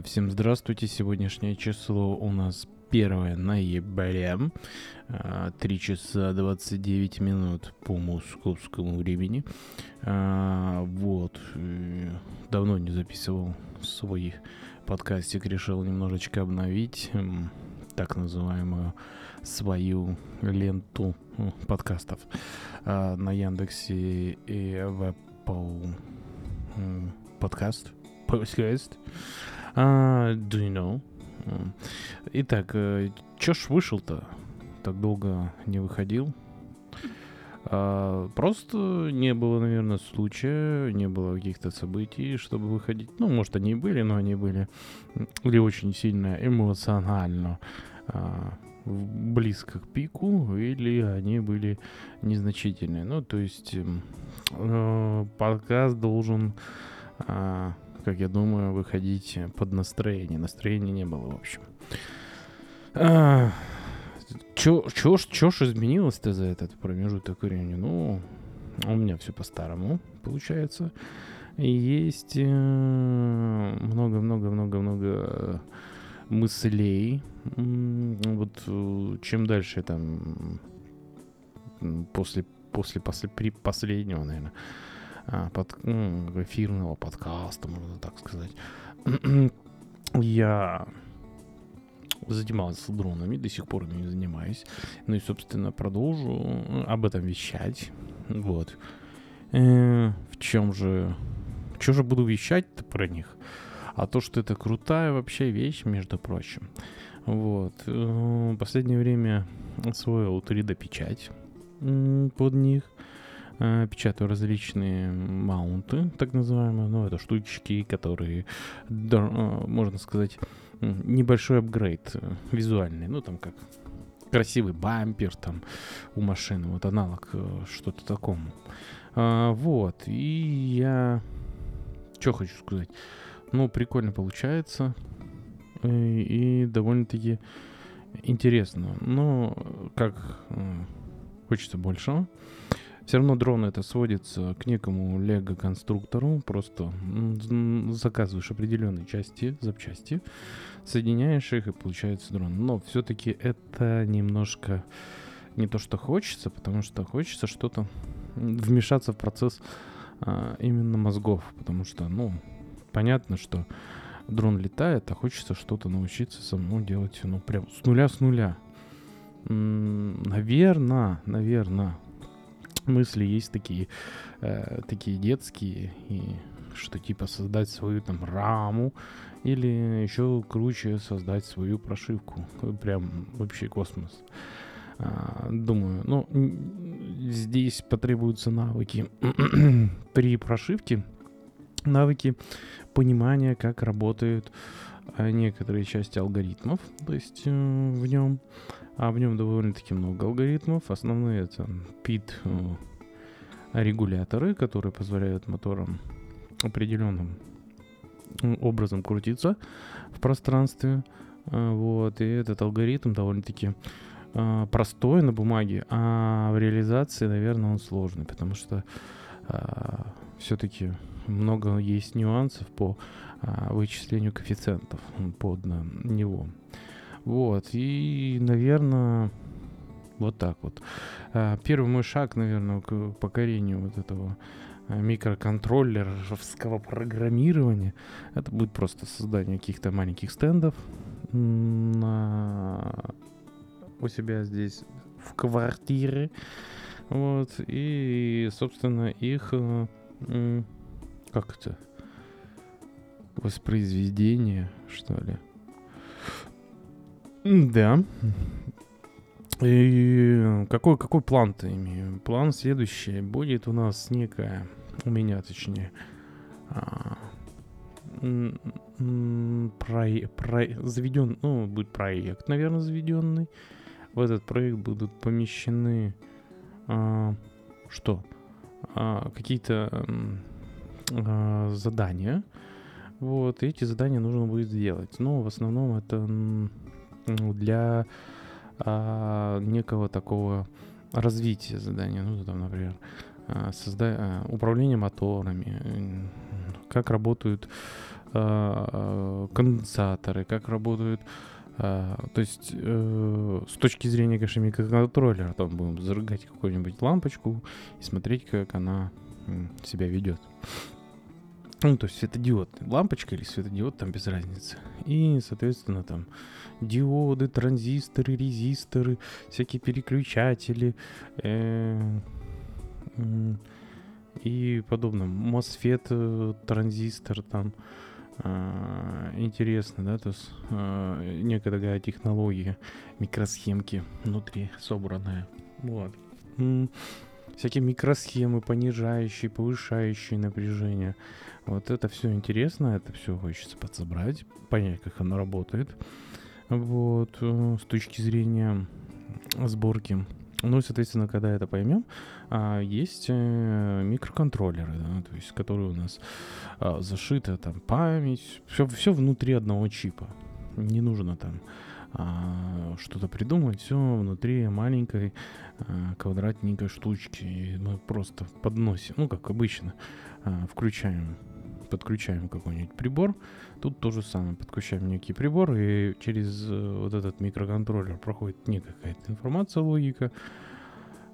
А, всем здравствуйте. Сегодняшнее число у нас 1 ноября. А, 3 часа 29 минут по московскому времени. А, вот. И Давно не записывал свой подкастик. Решил немножечко обновить так называемую свою ленту подкастов а, на Яндексе и в Apple подкаст. Подкаст. А, do you know? Итак, э, чё ж вышел-то? Так долго не выходил. А, просто не было, наверное, случая, не было каких-то событий, чтобы выходить. Ну, может, они и были, но они были или очень сильно эмоционально а, близко к пику, или они были незначительные. Ну, то есть э, подкаст должен а, как я думаю, выходить под настроение. Настроения не было, в общем. А, чё, чё, чё ж изменилось-то за этот промежуток времени? Ну, у меня все по-старому, получается. Есть э, много-много-много-много мыслей. Вот э, чем дальше там после после, после при- последнего, наверное, под, ну, эфирного подкаста, можно так сказать. Я занимался дронами, до сих пор ими занимаюсь. Ну и, собственно, продолжу об этом вещать. Вот. Э, в чем же... Что же буду вещать-то про них? А то, что это крутая вообще вещь, между прочим. Вот. Э, В последнее время освоил 3D-печать м, под них. Э, Печатаю различные маунты, так называемые. Ну, это штучки, которые, э, можно сказать, небольшой апгрейд э, визуальный. Ну, там как красивый бампер там у машины. Вот аналог что-то такому. А, вот. И я... Что хочу сказать? Ну, прикольно получается. э, И, довольно-таки интересно. Но как хочется большего. Все равно дрон это сводится к некому лего-конструктору. Просто м, заказываешь определенные части, запчасти, соединяешь их и получается дрон. Но все-таки это немножко не то, что хочется, потому что хочется что-то м, вмешаться в процесс а, именно мозгов. Потому что, ну, понятно, что дрон летает, а хочется что-то научиться самому делать, ну, прям с нуля с нуля. Наверное, наверное, мысли есть такие, э, такие детские, и что типа создать свою там раму, или еще круче создать свою прошивку. Прям вообще космос. А, Думаю, ну, здесь потребуются навыки при прошивке, навыки понимания, как работают некоторые части алгоритмов, то есть э, в нем, а в нем довольно-таки много алгоритмов. Основные это PID э, регуляторы, которые позволяют моторам определенным м, образом крутиться в пространстве. Вот, и этот алгоритм довольно-таки простой на бумаге, а в реализации, наверное, он сложный, потому что все-таки много есть нюансов по а, вычислению коэффициентов под на него. Вот, и, наверное, вот так вот. А, Первый мой шаг, наверное, к покорению вот этого а, микроконтроллеровского программирования, это будет просто создание каких-то маленьких стендов на... у себя здесь в квартире. Вот, и, собственно, их... Как это? Воспроизведение, что ли? Да. И какой, какой план-то имею? План следующий. Будет у нас некая, у меня точнее, а, прое- прое- заведен, ну, будет проект, наверное, заведенный. В этот проект будут помещены а, что? А, какие-то а, задания. Вот, и эти задания нужно будет сделать. Но в основном это ну, для а, некого такого развития задания. Ну, там, например, а, созда- а, управление моторами, как работают э, конденсаторы, как работают Uh, то есть, uh, с точки зрения, конечно, микроконтроллера, там будем зажигать какую-нибудь лампочку и смотреть, как она себя ведет. Ну, то есть светодиод, лампочка или светодиод, там без разницы. И, соответственно, там диоды, транзисторы, резисторы, всякие переключатели э, и подобное. MOSFET, э, транзистор там. Э, интересно, да, то есть э, некая такая технология, микросхемки внутри собранная. Вот всякие микросхемы, понижающие, повышающие напряжение. Вот это все интересно, это все хочется подсобрать, понять, как оно работает. Вот, э, с точки зрения сборки. Ну и, соответственно, когда это поймем, а, есть э, микроконтроллеры, да, то есть, которые у нас а, зашита там память, все, все внутри одного чипа. Не нужно там а, что-то придумать, все внутри маленькой а, квадратненькой штучки. И мы просто подносим, ну, как обычно, а, включаем, подключаем какой-нибудь прибор. Тут то же самое, подключаем некий прибор, и через э, вот этот микроконтроллер проходит некая какая-то информация, логика.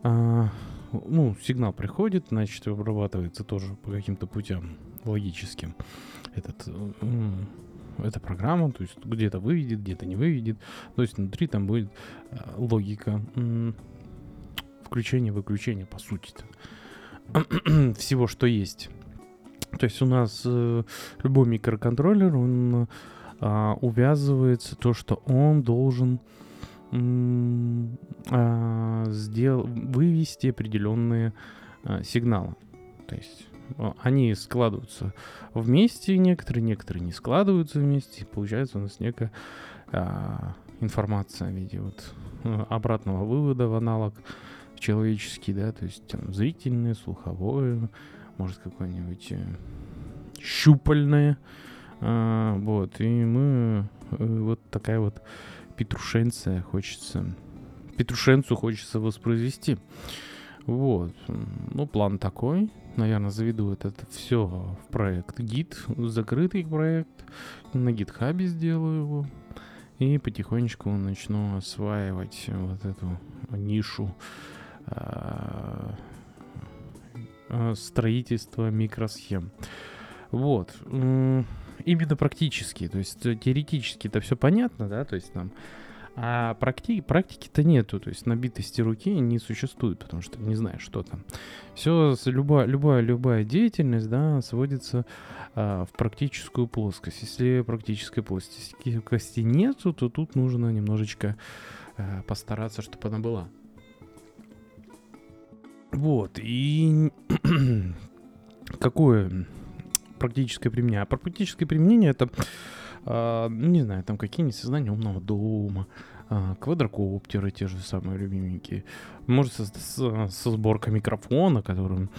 А, ну, сигнал приходит, значит, обрабатывается тоже по каким-то путям логическим. Этот э, эта программа, то есть где-то выведет, где-то не выведет. То есть внутри там будет э, логика включения-выключения, по сути всего, что есть. То есть у нас э, любой микроконтроллер, он э, увязывается то, что он должен э, сдел- вывести определенные э, сигналы. То есть они складываются вместе некоторые, некоторые не складываются вместе. И получается у нас некая а, информация в виде вот ну, обратного вывода в аналог человеческий, да, то есть там, зрительное, слуховое, может какое-нибудь э, щупальное, а, вот, и мы э, вот такая вот петрушенция хочется, петрушенцу хочется воспроизвести. Вот. Ну, план такой. Наверное, заведу это все в проект гид, закрытый проект. На гитхабе сделаю его. И потихонечку начну осваивать вот эту нишу а, а, строительства микросхем. Вот. Именно практически. То есть теоретически это все понятно, да, то есть там а практи- практики-то нету, то есть набитости руки не существует, потому что не знаешь, что там. Все, любая, любая, любая деятельность, да, сводится а, в практическую плоскость. Если практической плоскости нету, то тут нужно немножечко а, постараться, чтобы она была. Вот, и какое практическое применение? А практическое применение это а, ну, не знаю, там какие-нибудь создания умного дома, а, квадрокоптеры те же самые любименькие. Может, со, со, сборкой микрофона, которым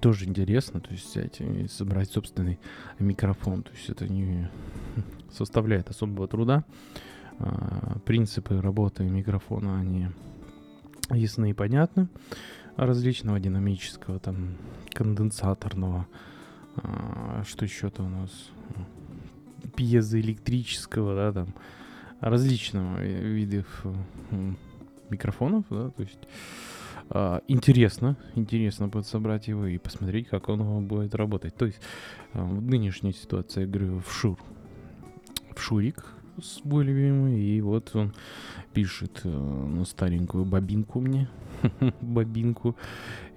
тоже интересно, то есть взять и собрать собственный микрофон. То есть это не составляет особого труда. А, принципы работы микрофона, они ясны и понятны. Различного динамического, там, конденсаторного, а, что еще-то у нас пьезоэлектрического, да, там, различного видов микрофонов, да, то есть э, интересно, интересно будет собрать его и посмотреть, как он будет работать. То есть э, в нынешней ситуации я говорю в Шур, в Шурик свой любимый, и вот он пишет э, на старенькую бобинку мне, бобинку,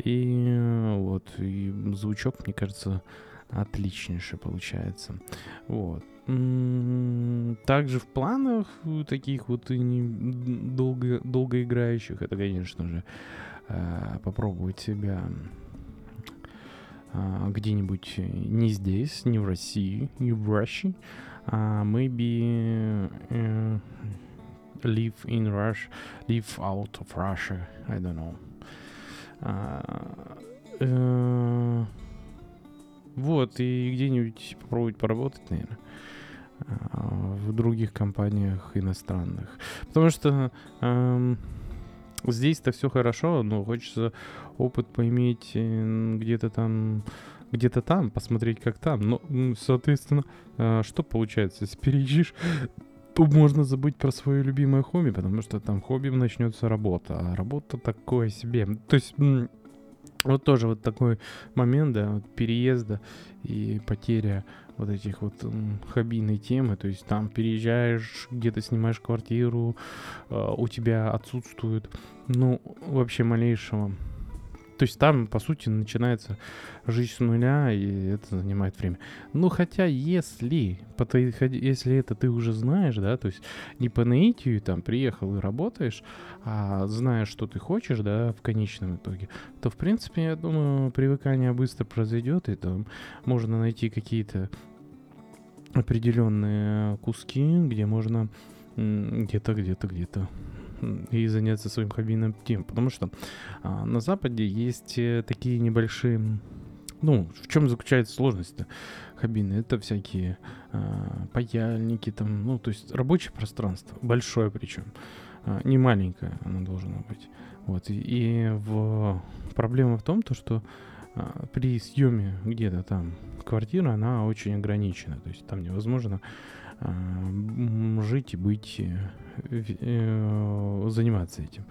и э, вот, и звучок, мне кажется, отличнейший получается. Вот. Также в планах таких вот и долго, долгоиграющих, это, конечно же, э, попробовать себя а, где-нибудь не здесь, не в России, не в России, а maybe live in Russia, live out of Russia, I don't know. Uh, вот, и где-нибудь попробовать поработать, наверное в других компаниях иностранных. Потому что эм, здесь-то все хорошо, но хочется опыт поиметь где-то там где-то там, посмотреть, как там. Но, соответственно, э, что получается? Если переезжишь, то можно забыть про свое любимое хобби, потому что там хобби начнется работа, а работа такое себе. То есть вот тоже вот такой момент, да, вот переезда и потеря вот этих вот хоббийной темы, то есть там переезжаешь, где-то снимаешь квартиру, э, у тебя отсутствует, ну, вообще малейшего то есть там, по сути, начинается жизнь с нуля, и это занимает время. Ну, хотя, если, если это ты уже знаешь, да, то есть не по наитию там приехал и работаешь, а знаешь, что ты хочешь, да, в конечном итоге, то, в принципе, я думаю, привыкание быстро произойдет, и там можно найти какие-то определенные куски, где можно где-то, где-то, где-то и заняться своим хоббийным тем. Потому что а, на Западе есть э, такие небольшие... Ну, в чем заключается сложность-то? Это всякие а, паяльники, там, ну, то есть рабочее пространство, большое причем, а, не маленькое оно должно быть. Вот, и, и в... проблема в том, то, что а, при съеме где-то там квартира, она очень ограничена, то есть там невозможно жить и быть, э, э, заниматься этим.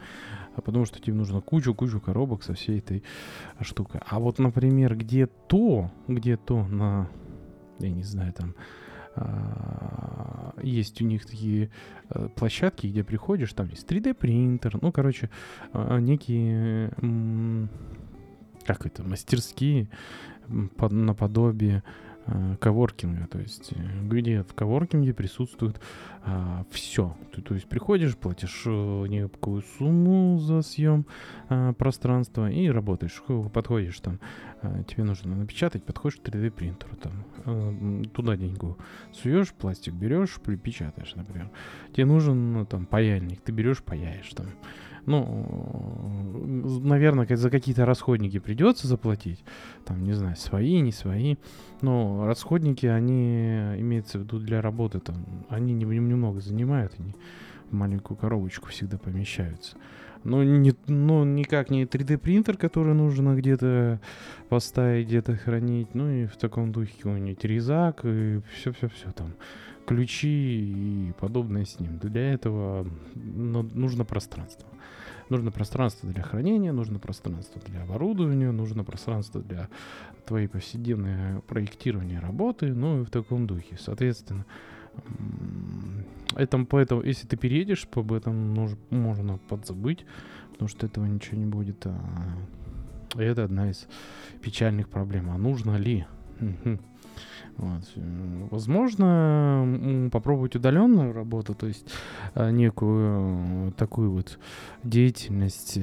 А потому что тебе нужно кучу-кучу коробок со всей этой штукой. А вот, например, где-то, где-то на, я не знаю, там, а, есть у них такие э, площадки, где приходишь, там есть 3D принтер, ну, короче, некие, как это, мастерские наподобие Э, коворкинга, то есть э, где в коворкинге присутствует а, все. Ты, то есть приходишь, платишь э, некую сумму за съем а, пространства и работаешь. Подходишь там, тебе нужно напечатать, подходишь к 3D принтеру, там, а, туда деньгу суешь, пластик берешь, припечатаешь, например. Тебе нужен ну, там паяльник, ты берешь, паяешь там ну, наверное, за какие-то расходники придется заплатить. Там, не знаю, свои, не свои. Но расходники, они, имеется в виду для работы, там, они немного занимают, они в маленькую коробочку всегда помещаются. Но не, ну, никак не 3D принтер, который нужно где-то поставить, где-то хранить. Ну и в таком духе какой-нибудь резак и все-все-все там. Ключи и подобное с ним. Для этого нужно пространство. Нужно пространство для хранения, нужно пространство для оборудования, нужно пространство для твоей повседневной проектирования работы, ну и в таком духе. Соответственно, это, поэтому, если ты переедешь, об этом нужно, можно подзабыть, потому что этого ничего не будет. А это одна из печальных проблем. А нужно ли? Вот. Возможно, попробовать удаленную работу, то есть а, некую такую вот деятельность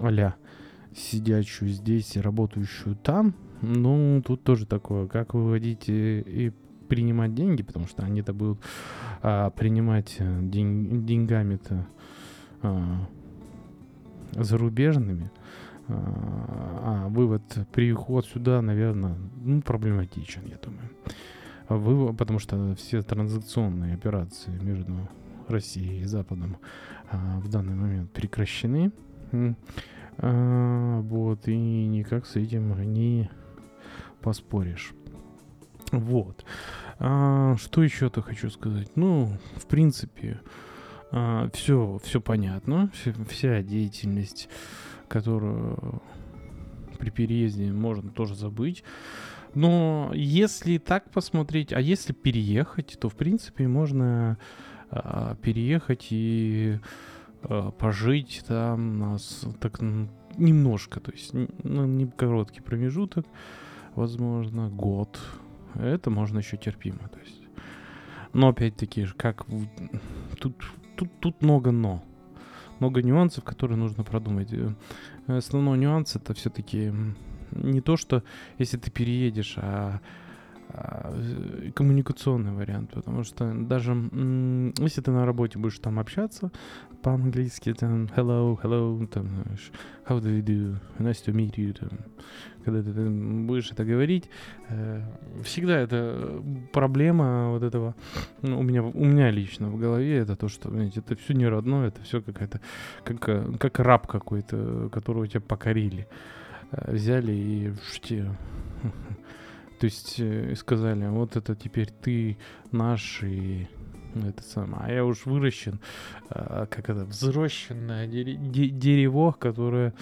а сидящую здесь и работающую там. Ну, тут тоже такое, как выводить и, и принимать деньги, потому что они-то будут а, принимать э, день, деньгами-то а, зарубежными. А, а вывод, переход сюда, наверное, ну, проблематичен, я думаю. Вывод, потому что все транзакционные операции между Россией и Западом а, в данный момент прекращены. А, вот, и никак с этим не поспоришь. Вот. А, что еще-то хочу сказать? Ну, в принципе, а, все, все понятно. Вся, вся деятельность которую при переезде можно тоже забыть. Но если так посмотреть, а если переехать, то в принципе можно э, переехать и э, пожить там нас так немножко, то есть ну, не короткий промежуток, возможно, год. Это можно еще терпимо, то есть. Но опять-таки, как тут, тут, тут много но много нюансов, которые нужно продумать. Э, основной нюанс это все-таки не то, что если ты переедешь, а, коммуникационный вариант, потому что даже если ты на работе будешь там общаться по-английски, там hello, hello, там, how do you do, nice to meet you, там, когда ты там, будешь это говорить, э, всегда это проблема вот этого, ну, у меня, у меня лично в голове это то, что, знаете, это все не родное, это все какая-то, как, как раб какой-то, которого тебя покорили. э, взяли и те, то есть э, сказали, вот это теперь ты наш и это самое. А я уж выращен, э, как это, взрощенное дерево, которое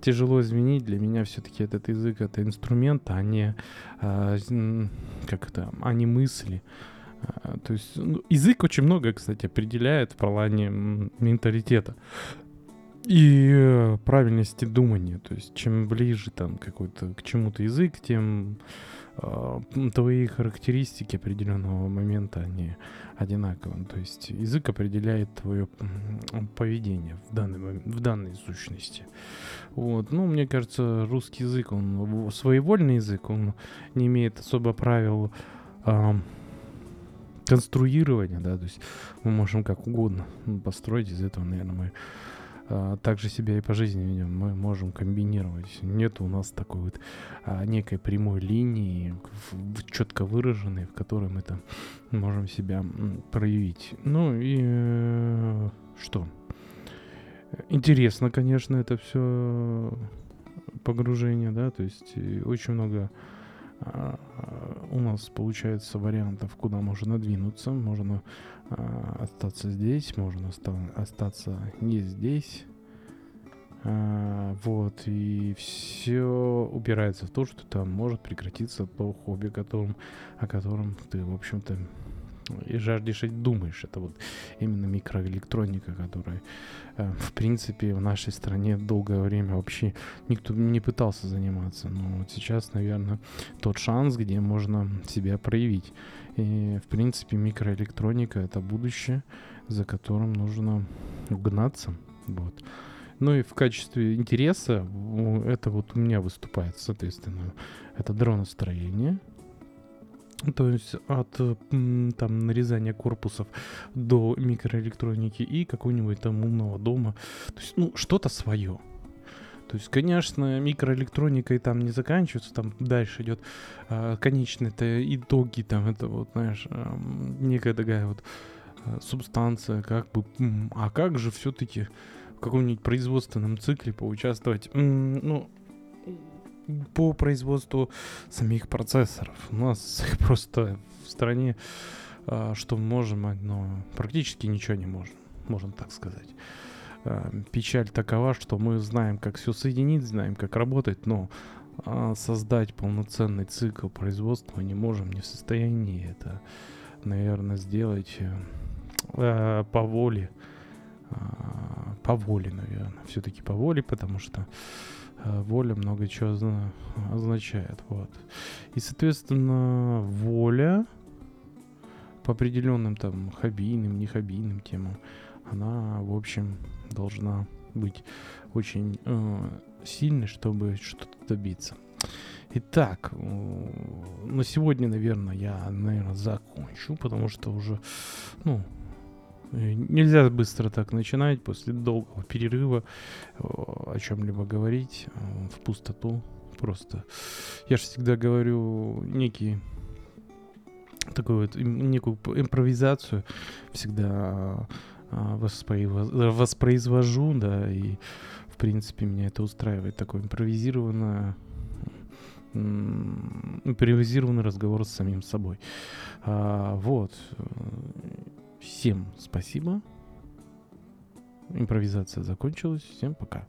тяжело изменить. Для меня все-таки этот язык это инструмент, а не как это, а не мысли. То есть ну, язык очень много, кстати, определяет в плане менталитета и э, правильности думания. То есть чем ближе там какой-то к чему-то язык, тем твои характеристики определенного момента они одинаковы. То есть язык определяет твое поведение в данной, в данной сущности. Вот. Ну, мне кажется, русский язык, он своевольный язык, он не имеет особо правил э, конструирования, да, то есть мы можем как угодно построить из этого, наверное, мы а, также себя и по жизни ведем. Мы можем комбинировать. Нет у нас такой вот а, некой прямой линии, в, четко выраженной, в которой мы там можем себя проявить. Ну и э, что? Интересно, конечно, это все погружение, да, то есть очень много у нас получается вариантов, куда можно двинуться. Можно а, остаться здесь, можно оста- остаться не здесь. А, вот, и все упирается в то, что там может прекратиться то хобби, которым, о котором ты, в общем-то, и жаждешь и думаешь. Это вот именно микроэлектроника, которая, э, в принципе, в нашей стране долгое время вообще никто не пытался заниматься. Но вот сейчас, наверное, тот шанс, где можно себя проявить. И, в принципе, микроэлектроника — это будущее, за которым нужно угнаться. Вот. Ну и в качестве интереса это вот у меня выступает, соответственно, это дроностроение, то есть от там нарезания корпусов до микроэлектроники и какого-нибудь там умного дома. То есть, ну, что-то свое. То есть, конечно, микроэлектроникой там не заканчивается, там дальше идет а, конечные это итоги, там это вот, знаешь, а, некая такая вот а, субстанция, как бы, а как же все-таки в каком-нибудь производственном цикле поучаствовать? ну, по производству самих процессоров. У нас просто в стране, а, что можем, но практически ничего не можем, можно так сказать. А, печаль такова, что мы знаем, как все соединить, знаем, как работать, но а, создать полноценный цикл производства не можем, не в состоянии это, наверное, сделать э, по воле, по воле, наверное, все-таки по воле, потому что воля много чего означает. Вот. И, соответственно, воля по определенным там хоббийным, не хоббийным темам, она, в общем, должна быть очень э, сильной, чтобы что-то добиться. Итак, на сегодня, наверное, я, наверное, закончу, потому что уже, ну, Э, нельзя быстро так начинать после долгого перерыва э, о чем-либо говорить э, в пустоту. Просто я же всегда говорю некий такую вот некую импровизацию всегда воспроизвожу, да, и в принципе меня это устраивает такое импровизированное импровизированный разговор с самим собой. А, вот. Всем спасибо. Импровизация закончилась. Всем пока.